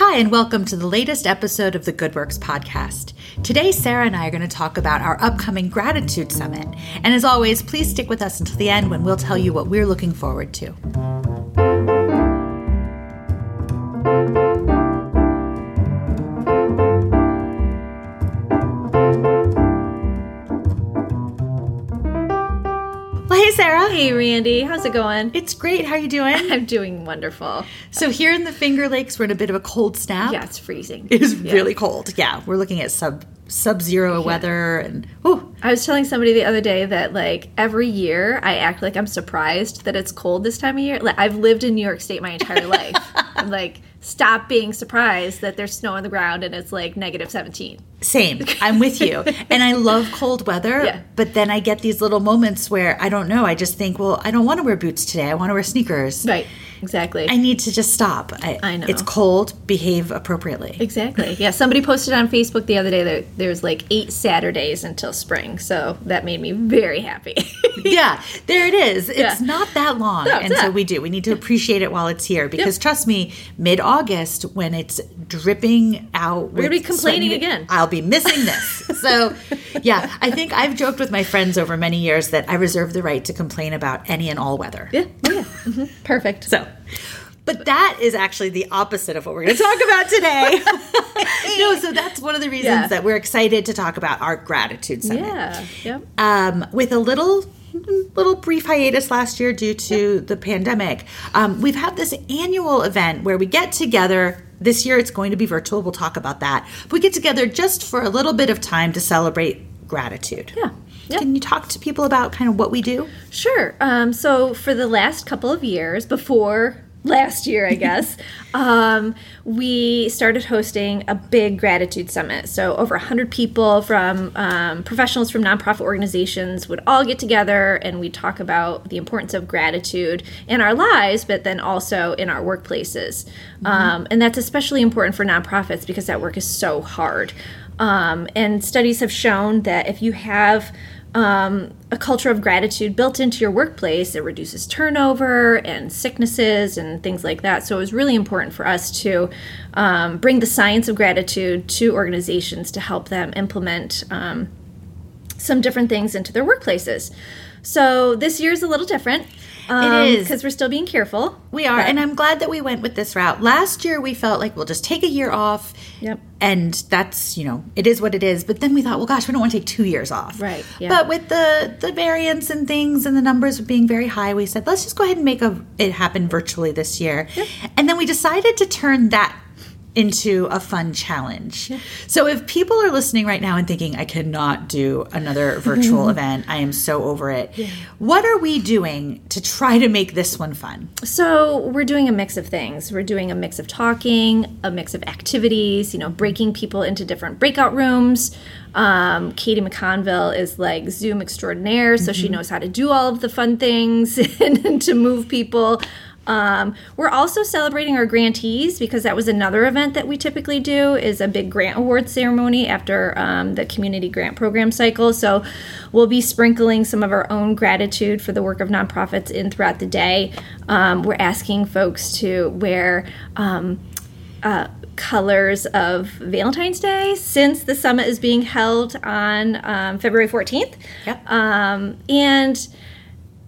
Hi, and welcome to the latest episode of the Good Works podcast. Today, Sara and I are going to talk about our upcoming Gratitude Summit. And as always, please stick with us until the end when we'll tell you what we're looking forward to. Sara. Hey, Randi. How's it going? It's great. How you doing? I'm doing wonderful. So here in the Finger Lakes, we're in a bit of a cold snap. Yeah, it's freezing. It is Yeah. really cold. Yeah, we're looking at sub sub zero weather and oh, I was telling somebody the other day that like every year I act like I'm surprised that it's cold this time of year. Like I've lived in New York State my entire life. I'm like, stop being surprised that there's snow on the ground and it's like negative 17. Same. I'm with you. and I love cold weather, Yeah. but then I get these little moments where I don't know. I just think, well, I don't want to wear boots today. I want to wear sneakers. Right. Exactly. I need to just stop. I, I know. It's cold. Behave appropriately. Exactly. Yeah, somebody posted on Facebook the other day that there's like eight Saturdays until spring, so that made me very happy. yeah, there it is. It's Yeah. not that long. No, and so we do. We need to appreciate it while it's here because trust me, mid August, when it's dripping out, we're gonna be complaining again. I'll be missing this. so, yeah, I think I've joked with my friends over many years that I reserve the right to complain about any and all weather. yeah. Oh, yeah. Mhm. Perfect. So, but that is actually the opposite of what we're going to talk about today. no, so that's one of the reasons Yeah. that we're excited to talk about our gratitude summit Yeah. Yep. um, with a little little brief hiatus last year due to the pandemic. Um, we've had this annual event where we get together. This year it's going to be virtual. We'll talk about that. But we get together just for a little bit of time to celebrate gratitude. Yeah. Yep. Can you talk to people about kind of what we do? Sure. Um, so for the last couple of years, before last year, I guess, um, we started hosting a big gratitude summit. So over 100 people from um, professionals from nonprofit organizations would all get together and we talk about the importance of gratitude in our lives, but then also in our workplaces. Um, and that's especially important for nonprofits because that work is so hard. Um, and studies have shown that if you have um, a culture of gratitude built into your workplace, it reduces turnover and sicknesses and things like that. So it was really important for us to um, bring the science of gratitude to organizations to help them implement um, some different things into their workplaces. So this year is a little different. Um, is. because we're still being careful. We are, But- and I'm glad that we went with this route. Last year, we felt like we'll just take a year off. Yep. And that's, you know, it is what it is. But then we thought, well, gosh, we don't want to take two years off. Right, yeah. But with the the variants and things and the numbers being very high, we said, let's just go ahead and make a, it happen virtually this year. And then we decided to turn that into a fun challenge. So if people are listening right now and thinking, I cannot do another virtual event, I am so over it. What are we doing to try to make this one fun? So we're doing a mix of things. We're doing a mix of talking, a mix of activities, you know, breaking people into different breakout rooms. Um, Katie McConville is like Zoom extraordinaire, so she knows how to do all of the fun things and to move people. Um, we're also celebrating our grantees because that was another event that we typically do is a big grant award ceremony after um, the community grant program cycle. So we'll be sprinkling some of our own gratitude for the work of nonprofits in throughout the day. Um, we're asking folks to wear. Um, uh, colors of Valentine's Day since the summit is being held on um, February 14th. Yep. Um, and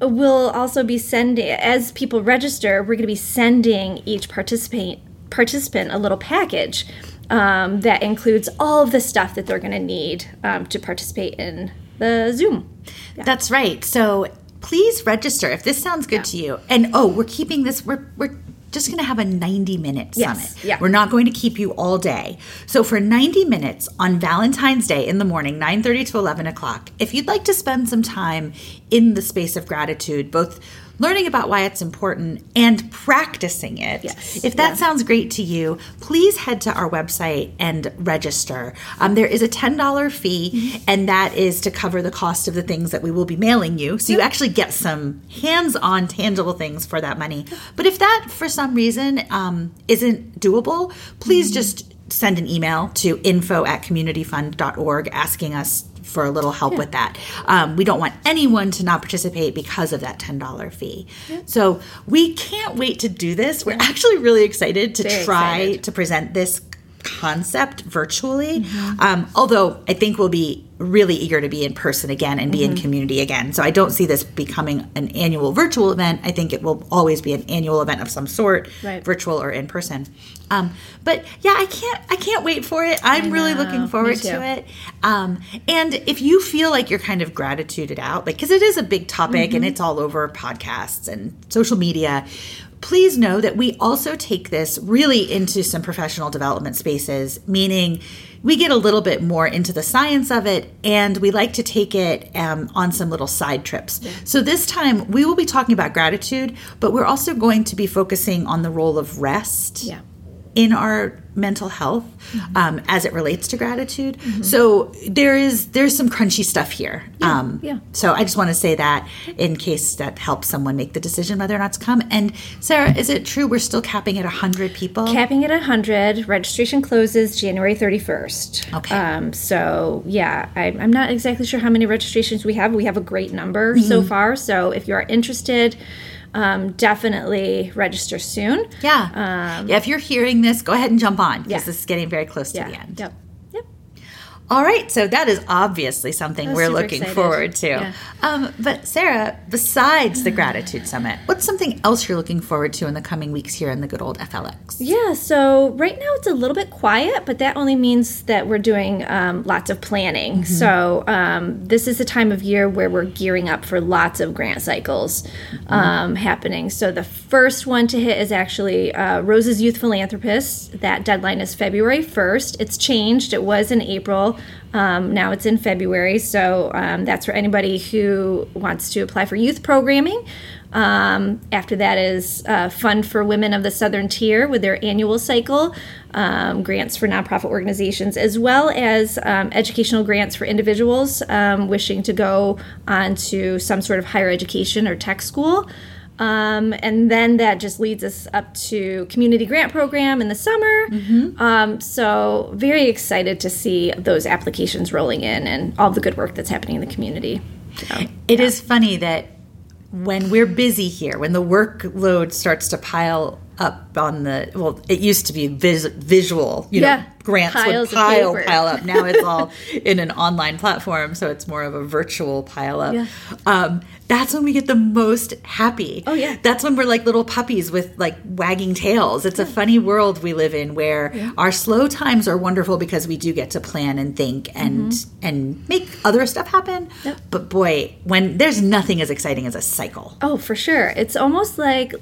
we'll also be sending, as people register, we're going to be sending each participant participant a little package um, that includes all of the stuff that they're going to need um, to participate in the Zoom. That's right. So please register if this sounds good to you. And oh, we're keeping this. We're we're just going to have a 90 minute Yes, summit. yeah. We're not going to keep you all day. So for 90 minutes on Valentine's Day in the morning, 9:30 to 11 o'clock, if you'd like to spend some time in the space of gratitude, both learning about why it's important and practicing it. Yes, If that yeah. sounds great to you, please head to our website and register. Um, there is a $10 fee, and that is to cover the cost of the things that we will be mailing you. So you actually get some hands on, tangible things for that money. But if that, for some reason, um, isn't doable, please just send an email to info at communityfund.org asking us for a little help with that. Um, we don't want anyone to not participate because of that $10 fee. So we can't wait to do this. We're actually really excited to Very try excited. to present this concept virtually. Um, although I think we'll be really eager to be in person again and be in community again. So I don't see this becoming an annual virtual event. I think it will always be an annual event of some sort, Right. virtual or in person. Um, but yeah, I can't I can't wait for it. I'm really looking forward to it. Um, and if you feel like you're kind of gratituded out, like because it is a big topic and it's all over podcasts and social media, please know that we also take this really into some professional development spaces, meaning we get a little bit more into the science of it and we like to take it um, on some little side trips. So this time we will be talking about gratitude, but we're also going to be focusing on the role of rest Yeah. In our mental health um, as it relates to gratitude. So there is there's some crunchy stuff here. um, yeah. So I just want to say that in case that helps someone make the decision whether or not to come. And Sara, is it true we're still capping at hundred people? Capping at 100. Registration closes January 31st. Okay. Um, so, yeah, I, I'm not exactly sure how many registrations we have. We have a great number so Mm-hmm. far. So, if you are interested, um, definitely register soon. yeah. Um, yeah. If you're hearing this, go ahead and jump on because Yeah. this is getting very close to Yeah. the end. Yep. All right, so that is obviously something we're looking excited. forward to. Yeah. Um, but Sara, besides the Gratitude Summit, what's something else you're looking forward to in the coming weeks here in the good old FLX? Yeah, so right now it's a little bit quiet, but that only means that we're doing um, lots of planning. So um, this is the time of year where we're gearing up for lots of grant cycles um, happening. So the first one to hit is actually uh, Rose's Youth Philanthropist. That deadline is February 1st. It's changed, it was in April. Um, now it's in February, so um, that's for anybody who wants to apply for youth programming. Um, after that is uh, Fund for Women of the Southern Tier with their annual cycle, um, grants for nonprofit organizations, as well as um, educational grants for individuals um, wishing to go on to some sort of higher education or tech school. Um, and then that just leads us up to community grant program in the summer. Um, so very excited to see those applications rolling in and all the good work that's happening in the community. So, It is funny that when we're busy here, when the workload starts to pile up on the well, it used to be vis- visual, you Yeah. know, grants Piles would pile pile up. Now it's all in an online platform, so it's more of a virtual pile up. Yeah. Um, that's when we get the most happy. Oh, yeah. That's when we're like little puppies with like wagging tails. It's a funny world we live in where our slow times are wonderful because we do get to plan and think and and make other stuff happen. Mm-hmm. Yep. But boy, when there's nothing as exciting as a cycle. Oh, for sure. It's almost like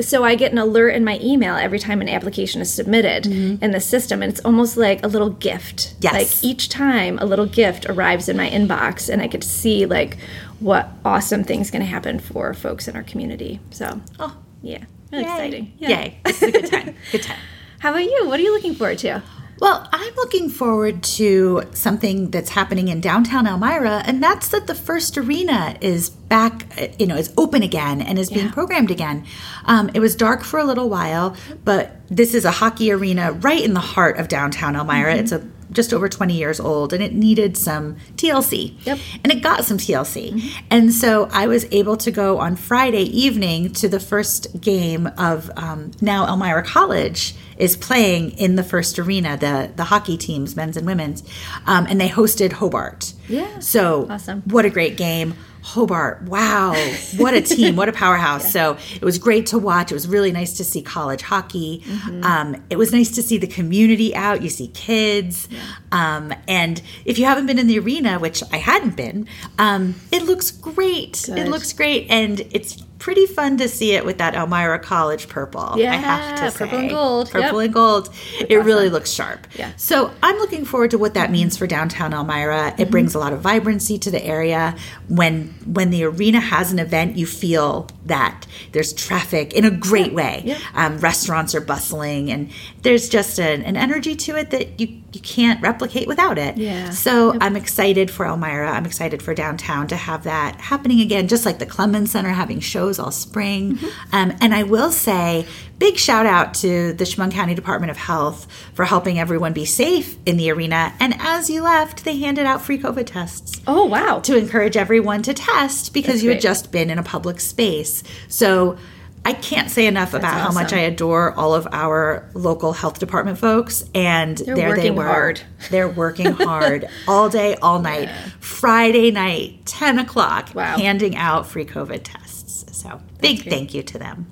so I get an alert in my email every time an application is submitted mm-hmm. in the system, and it's almost like a little gift. Yes. Like each time a little gift arrives in my inbox, and I get to see like what awesome things going to happen for folks in our community. So, Oh, yeah, really yay. exciting. Yeah. Yay. This is a good time. good time. How about you? What are you looking forward to? Well, I'm looking forward to something that's happening in downtown Elmira, and that's that the first arena is back, you know, is open again and is being programmed again. Um, it was dark for a little while, but this is a hockey arena right in the heart of downtown Elmira. It's a just over 20 years old and it needed some TLC. Yep. And it got some TLC. And so I was able to go on Friday evening to the first game of um, now Elmira College is playing in the first arena, the, the hockey teams, men's and women's. Um, and they hosted Hobart. Yeah. So Awesome. what a great game. Hobart, wow, what a team, what a powerhouse. So it was great to watch. It was really nice to see college hockey. Um, it was nice to see the community out. You see kids. Um, and if you haven't been in the arena, which I hadn't been, um, it looks great. It looks great. And it's pretty fun to see it with that Elmira College purple. Yeah, I have to Yeah, say. purple and gold. Purple Yep. and gold. It really looks sharp. Yeah. So I'm looking forward to what that means for downtown Elmira. It brings a lot of vibrancy to the area. When when the arena has an event, you feel that there's traffic in a great way. yeah. Um, restaurants are bustling, and there's just an, an energy to it that you you can't replicate without it. Yeah. So I'm excited for Elmira. I'm excited for downtown to have that happening again, just like the Clemens Center having shows all spring. Mm-hmm. Um, and I will say, big shout out to the Chemung County Department of Health for helping everyone be safe in the arena. And as you left, they handed out free COVID tests Oh wow. to encourage everyone to test because That's you had just been in a public space. So I can't say enough about how much. I adore all of our local health department folks. And They're there they were. hard. They're working hard all day, all night. Friday night, 10 o'clock, Wow. handing out free COVID tests. So big thank you to them.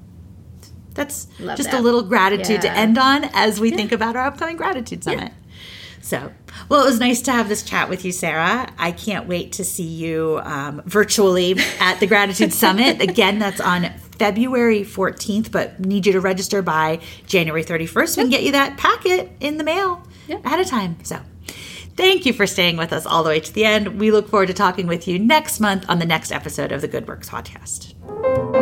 That's Love just a little gratitude to end on as we think about our upcoming gratitude summit. So, well, it was nice to have this chat with you, Sara. I can't wait to see you um, virtually at the Gratitude Summit. Again, that's on February 14th, but need you to register by January 31st. We can get you that packet in the mail Yep. ahead of time. So, thank you for staying with us all the way to the end. We look forward to talking with you next month on the next episode of the Good Works Podcast.